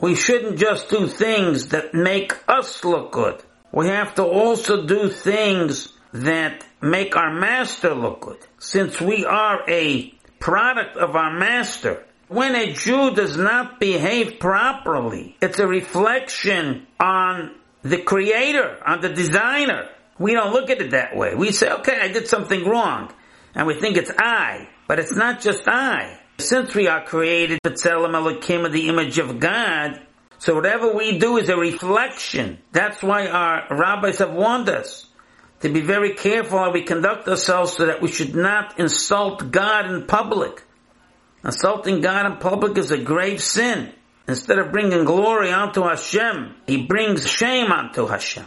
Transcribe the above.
We shouldn't just do things that make us look good. We have to also do things that make our master look good. Since we are a product of our master, when a Jew does not behave properly, it's a reflection on the creator, on the designer. We don't look at it that way. We say, okay, I did something wrong. And we think it's I. But it's not just I. Since we are created, Elohim, the image of God, so whatever we do is a reflection. That's why our rabbis have warned us to be very careful how we conduct ourselves so that we should not insult God in public. Insulting God in public is a grave sin. Instead of bringing glory onto Hashem, he brings shame onto Hashem.